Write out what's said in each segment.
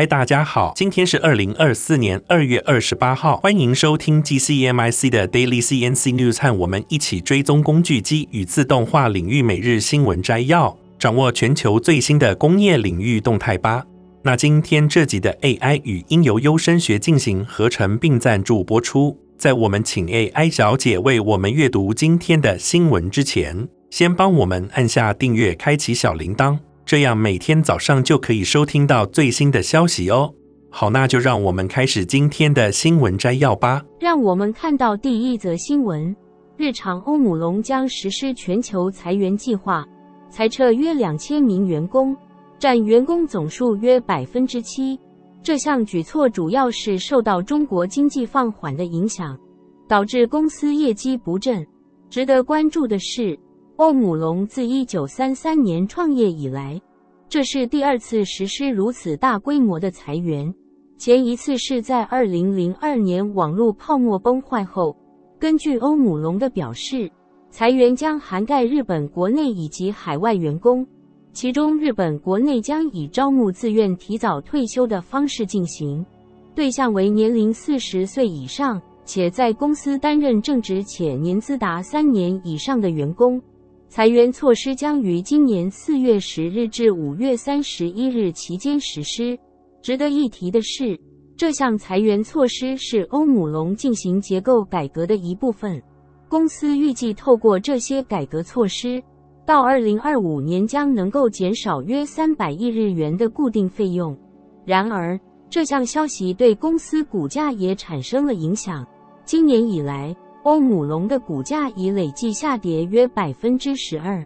嗨，大家好，今天是二零二四年二月二十八号，欢迎收听 GCMIC 的 Daily CNC News，和我们一起追踪工具机与自动化领域每日新闻摘要，掌握全球最新的工业领域动态吧。那今天这集的 AI 语音由优声学进行合成并赞助播出。在我们请 AI 小姐为我们阅读今天的新闻之前，先帮我们按下订阅，开启小铃铛。这样每天早上就可以收听到最新的消息哦。好，那就让我们开始今天的新闻摘要吧。让我们看到第一则新闻：日厂欧姆龙将实施全球裁员计划，裁撤约两千名员工，占员工总数约百分之七。这项举措主要是受到中国经济放缓的影响，导致公司业绩不振。值得关注的是，欧姆龙自一九三三年创业以来，这是第二次实施如此大规模的裁员。前一次是在二零零二年网络泡沫崩坏后。根据欧姆龙的表示，裁员将涵盖日本国内以及海外员工，其中日本国内将以招募自愿提早退休的方式进行，对象为年龄四十岁以上且在公司担任正职且年资达三年以上的员工。裁员措施将于今年四月十日至五月三十一日期间实施。值得一提的是，这项裁员措施是欧姆龙进行结构改革的一部分。公司预计透过这些改革措施，到二零二五年将能够减少约三百亿日元的固定费用。然而，这项消息对公司股价也产生了影响。今年以来，欧姆龙的股价已累计下跌约百分之十二。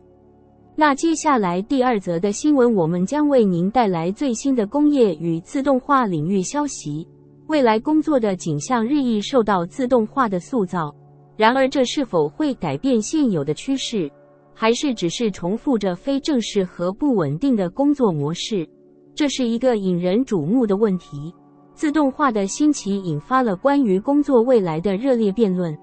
那接下来第二则的新闻，我们将为您带来最新的工业与自动化领域消息。未来工作的景象日益受到自动化的塑造。然而，这是否会改变现有的趋势，还是只是重复着非正式和不稳定的工作模式？这是一个引人瞩目的问题。自动化的兴起引发了关于工作未来的热烈辩论。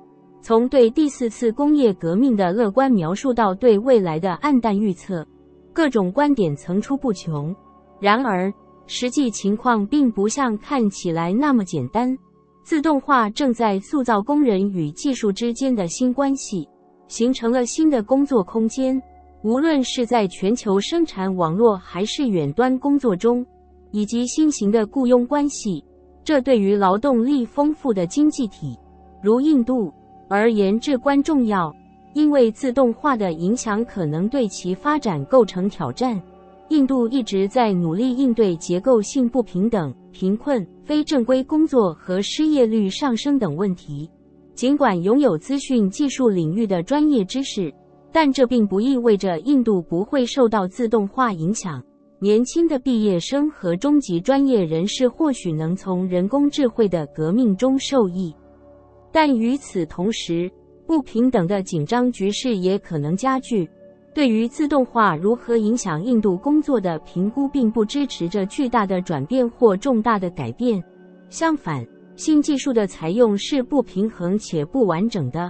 从对第四次工业革命的乐观描述到对未来的黯淡预测，各种观点层出不穷。然而，实际情况并不像看起来那么简单。自动化正在塑造工人与技术之间的新关系，形成了新的工作空间。无论是在全球生产网络还是远端工作中，以及新型的雇佣关系，这对于劳动力丰富的经济体，如印度。而言至关重要，因为自动化的影响可能对其发展构成挑战。印度一直在努力应对结构性不平等、贫困、非正规工作和失业率上升等问题。尽管拥有资讯技术领域的专业知识，但这并不意味着印度不会受到自动化影响。年轻的毕业生和中级专业人士或许能从人工智慧的革命中受益。但与此同时，不平等的紧张局势也可能加剧。对于自动化如何影响印度工作的评估，并不支持着巨大的转变或重大的改变。相反，新技术的采用是不平衡且不完整的，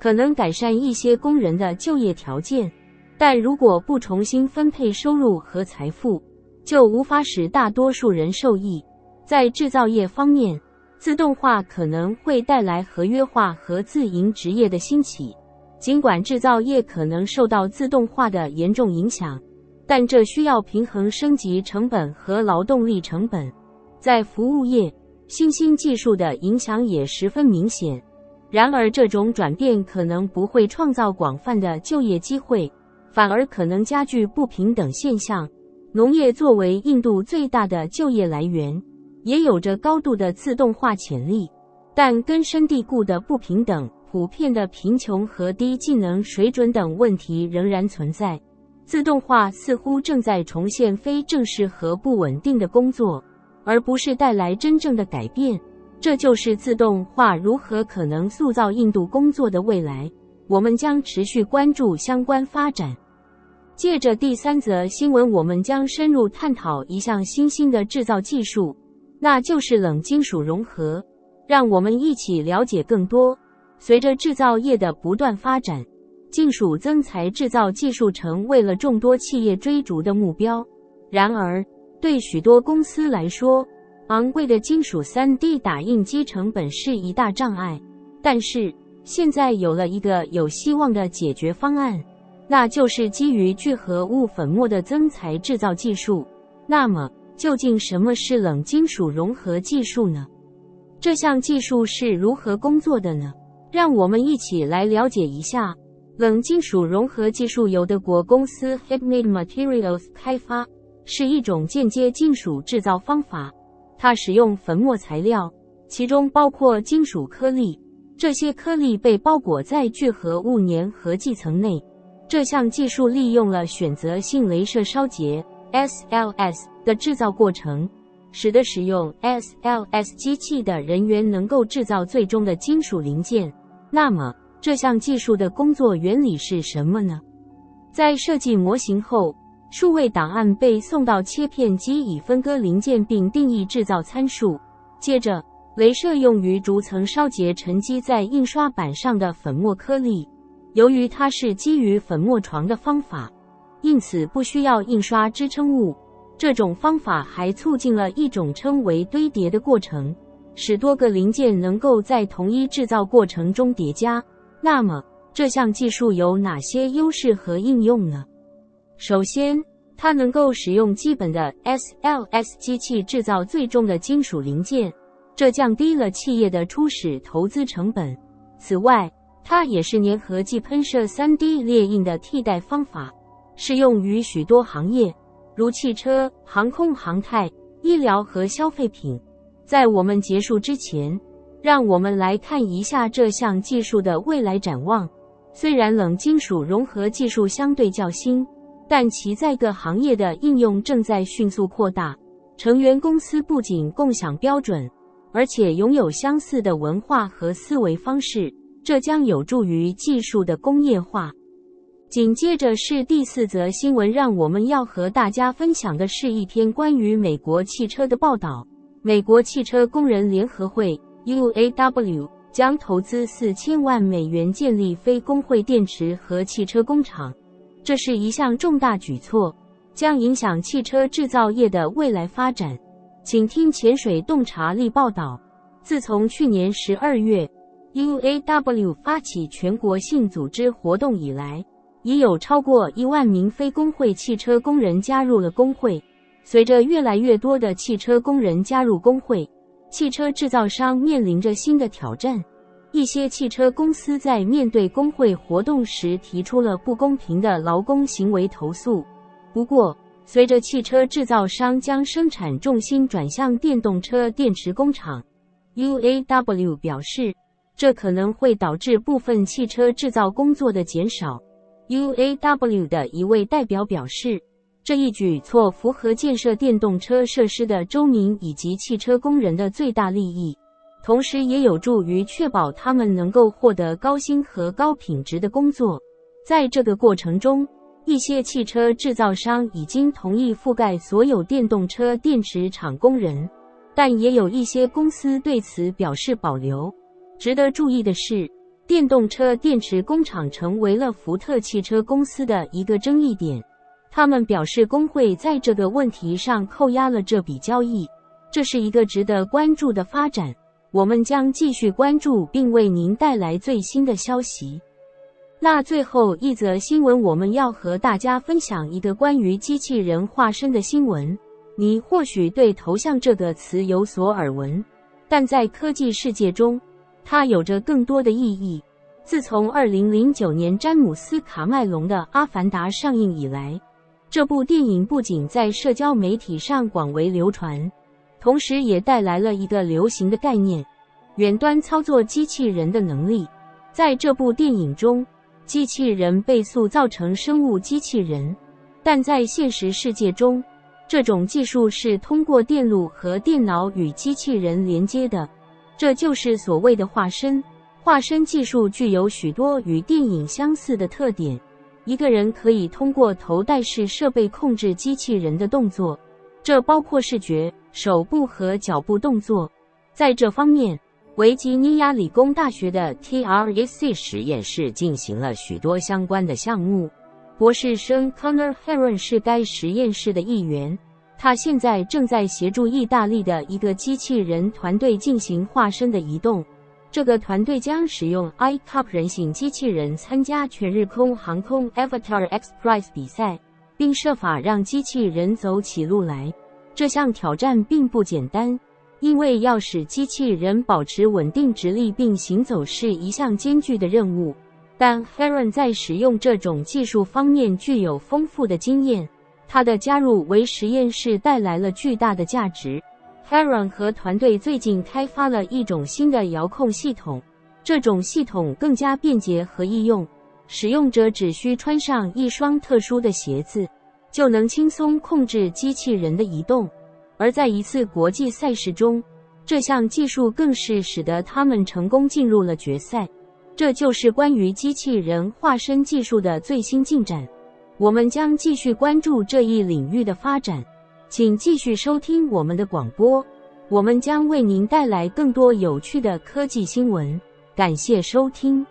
可能改善一些工人的就业条件，但如果不重新分配收入和财富，就无法使大多数人受益。在制造业方面，自动化可能会带来合约化和自营职业的兴起，尽管制造业可能受到自动化的严重影响，但这需要平衡升级成本和劳动力成本。在服务业，新兴技术的影响也十分明显。然而，这种转变可能不会创造广泛的就业机会，反而可能加剧不平等现象。农业作为印度最大的就业来源。也有着高度的自动化潜力，但根深蒂固的不平等、普遍的贫穷和低技能水准等问题仍然存在。自动化似乎正在重现非正式和不稳定的工作，而不是带来真正的改变。这就是自动化如何可能塑造印度工作的未来。我们将持续关注相关发展。借着第三则新闻，我们将深入探讨一项新兴的制造技术。那就是冷金属融合，让我们一起了解更多。随着制造业的不断发展，金属增材制造技术成为了众多企业追逐的目标。然而，对许多公司来说，昂贵的金属 3D 打印机成本是一大障碍。但是现在有了一个有希望的解决方案，那就是基于聚合物粉末的增材制造技术。那么，究竟什么是冷金属融合技术呢？这项技术是如何工作的呢？让我们一起来了解一下。冷金属融合技术由德国公司 Hybrid Materials 开发，是一种间接金属制造方法。它使用粉末材料，其中包括金属颗粒，这些颗粒被包裹在聚合物粘合剂层内。这项技术利用了选择性镭射烧结 （SLS） 的制造过程，使得使用 SLS 机器的人员能够制造最终的金属零件。那么，这项技术的工作原理是什么呢？在设计模型后，数位档案被送到切片机，以分割零件并定义制造参数。接着，镭射用于逐层烧结沉积在印刷板上的粉末颗粒。由于它是基于粉末床的方法，因此不需要印刷支撑物。这种方法还促进了一种称为堆叠的过程，使多个零件能够在同一制造过程中叠加。那么，这项技术有哪些优势和应用呢？首先，它能够使用基本的 SLS 机器制造最重的金属零件，这降低了企业的初始投资成本。此外，它也是粘合剂喷射 3D 列印的替代方法，适用于许多行业，如汽车、航空航太、医疗和消费品。在我们结束之前，让我们来看一下这项技术的未来展望。虽然冷金属融合技术相对较新，但其在各行业的应用正在迅速扩大。成员公司不仅共享标准，而且拥有相似的文化和思维方式，这将有助于技术的工业化。紧接着是第四则新闻，让我们要和大家分享的是一篇关于美国汽车的报道。美国汽车工人联合会。UAW 将投资四千万美元建立非工会电池和汽车工厂，这是一项重大举措，将影响汽车制造业的未来发展。请听潜水洞察力报道：自从去年十二月 UAW 发起全国性组织活动以来，已有超过一万名非工会汽车工人加入了工会。随着越来越多的汽车工人加入工会，汽车制造商面临着新的挑战，一些汽车公司在面对工会活动时提出了不公平的劳工行为投诉。不过，随着汽车制造商将生产重心转向电动车电池工厂，UAW 表示，这可能会导致部分汽车制造工作的减少。UAW 的一位代表表示。这一举措符合建设电动车设施的州民以及汽车工人的最大利益，同时也有助于确保他们能够获得高薪和高品质的工作。在这个过程中，一些汽车制造商已经同意覆盖所有电动车电池厂工人，但也有一些公司对此表示保留。值得注意的是，电动车电池工厂成为了福特汽车公司的一个争议点。他们表示，工会在这个问题上扣押了这笔交易，这是一个值得关注的发展。我们将继续关注，并为您带来最新的消息。那最后一则新闻，我们要和大家分享一个关于机器人化身的新闻。你或许对“头像”这个词有所耳闻，但在科技世界中，它有着更多的意义。自从2009年詹姆斯·卡麦隆的《阿凡达》上映以来，这部电影不仅在社交媒体上广为流传，同时也带来了一个流行的概念——远端操作机器人的能力。在这部电影中，机器人被塑造成生物机器人，但在现实世界中，这种技术是通过电路和电脑与机器人连接的。这就是所谓的化身。化身技术具有许多与电影相似的特点。一个人可以通过头戴式设备控制机器人的动作，这包括视觉、手部和脚部动作。在这方面，维吉尼亚理工大学的 TREC 实验室进行了许多相关的项目。博士生 Connor Heron 是该实验室的一员，他现在正在协助意大利的一个机器人团队进行化身的移动。这个团队将使用 iCup 人形机器人参加全日空航空 Avatar X Prize 比赛，并设法让机器人走起路来。这项挑战并不简单，因为要使机器人保持稳定直立并行走是一项艰巨的任务。但 Heron 在使用这种技术方面具有丰富的经验，他的加入为实验室带来了巨大的价值。Heron 和团队最近开发了一种新的遥控系统，这种系统更加便捷和易用，使用者只需穿上一双特殊的鞋子，就能轻松控制机器人的移动。而在一次国际赛事中，这项技术更是使得他们成功进入了决赛。这就是关于机器人化身技术的最新进展。我们将继续关注这一领域的发展。请继续收听我们的广播，我们将为您带来更多有趣的科技新闻。感谢收听。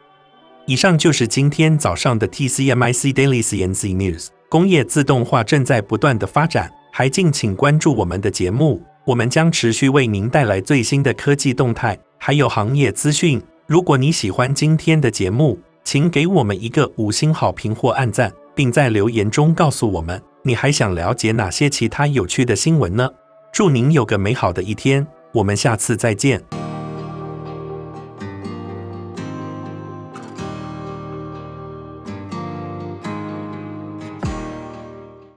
以上就是今天早上的 TCMIC Daily CNC News。工业自动化正在不断的发展，还敬请关注我们的节目，我们将持续为您带来最新的科技动态，还有行业资讯。如果你喜欢今天的节目，请给我们一个五星好评或按赞，并在留言中告诉我们。你还想了解哪些其他有趣的新闻呢？祝您有个美好的一天，我们下次再见。